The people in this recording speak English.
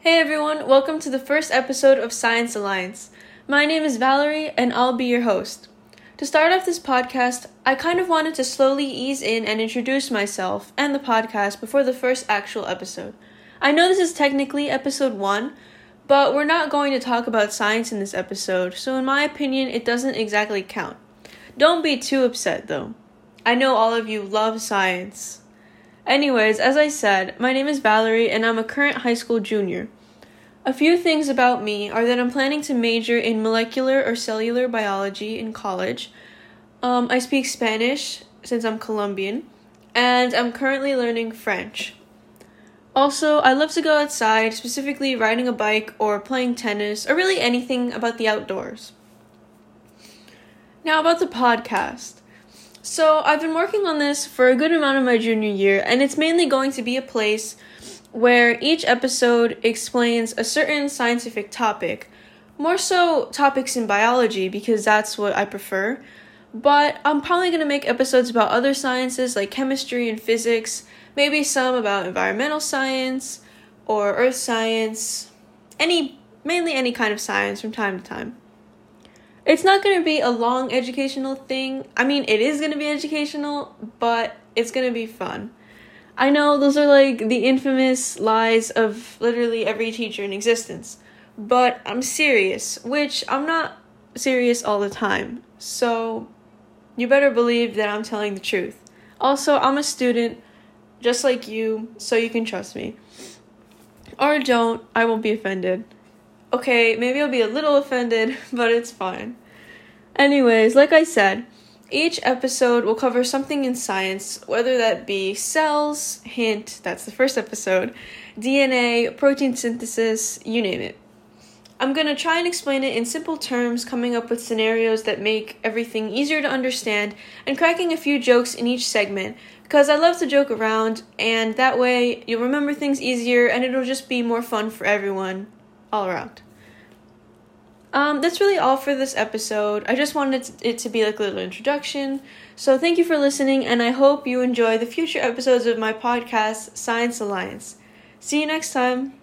Hey everyone, welcome to the first episode of Science Alliance. My name is Valerie and I'll be your host. To start off this podcast, I kind of wanted to slowly ease in and introduce myself and the podcast before the first actual episode. I know this is technically episode 1, but we're not going to talk about science in this episode, so in my opinion, it doesn't exactly count. Don't be too upset though. I know all of you love science. Anyways, as I said, my name is Valerie and I'm a current high school junior. A few things about me are that I'm planning to major in molecular or cellular biology in college. Um, I speak Spanish since I'm Colombian, and I'm currently learning French. Also, I love to go outside, specifically riding a bike or playing tennis, or really anything about the outdoors. Now, about the podcast. So, I've been working on this for a good amount of my junior year, and it's mainly going to be a place where each episode explains a certain scientific topic. More so, topics in biology, because that's what I prefer. But I'm probably going to make episodes about other sciences like chemistry and physics, maybe some about environmental science or earth science, any mainly any kind of science from time to time. It's not going to be a long educational thing. I mean, it is going to be educational, but it's going to be fun. I know those are like the infamous lies of literally every teacher in existence, but I'm serious, which I'm not serious all the time. So you better believe that I'm telling the truth. Also, I'm a student just like you, so you can trust me. Or don't, I won't be offended. Okay, maybe I'll be a little offended, but it's fine. Anyways, like I said, each episode will cover something in science, whether that be cells, hint, that's the first episode, DNA, protein synthesis, you name it. I'm gonna try and explain it in simple terms, coming up with scenarios that make everything easier to understand, and cracking a few jokes in each segment, because I love to joke around, and that way you'll remember things easier and it'll just be more fun for everyone all around. Um, that's really all for this episode. I just wanted it to be like a little introduction. So thank you for listening, and I hope you enjoy the future episodes of my podcast, Science Alliance. See you next time.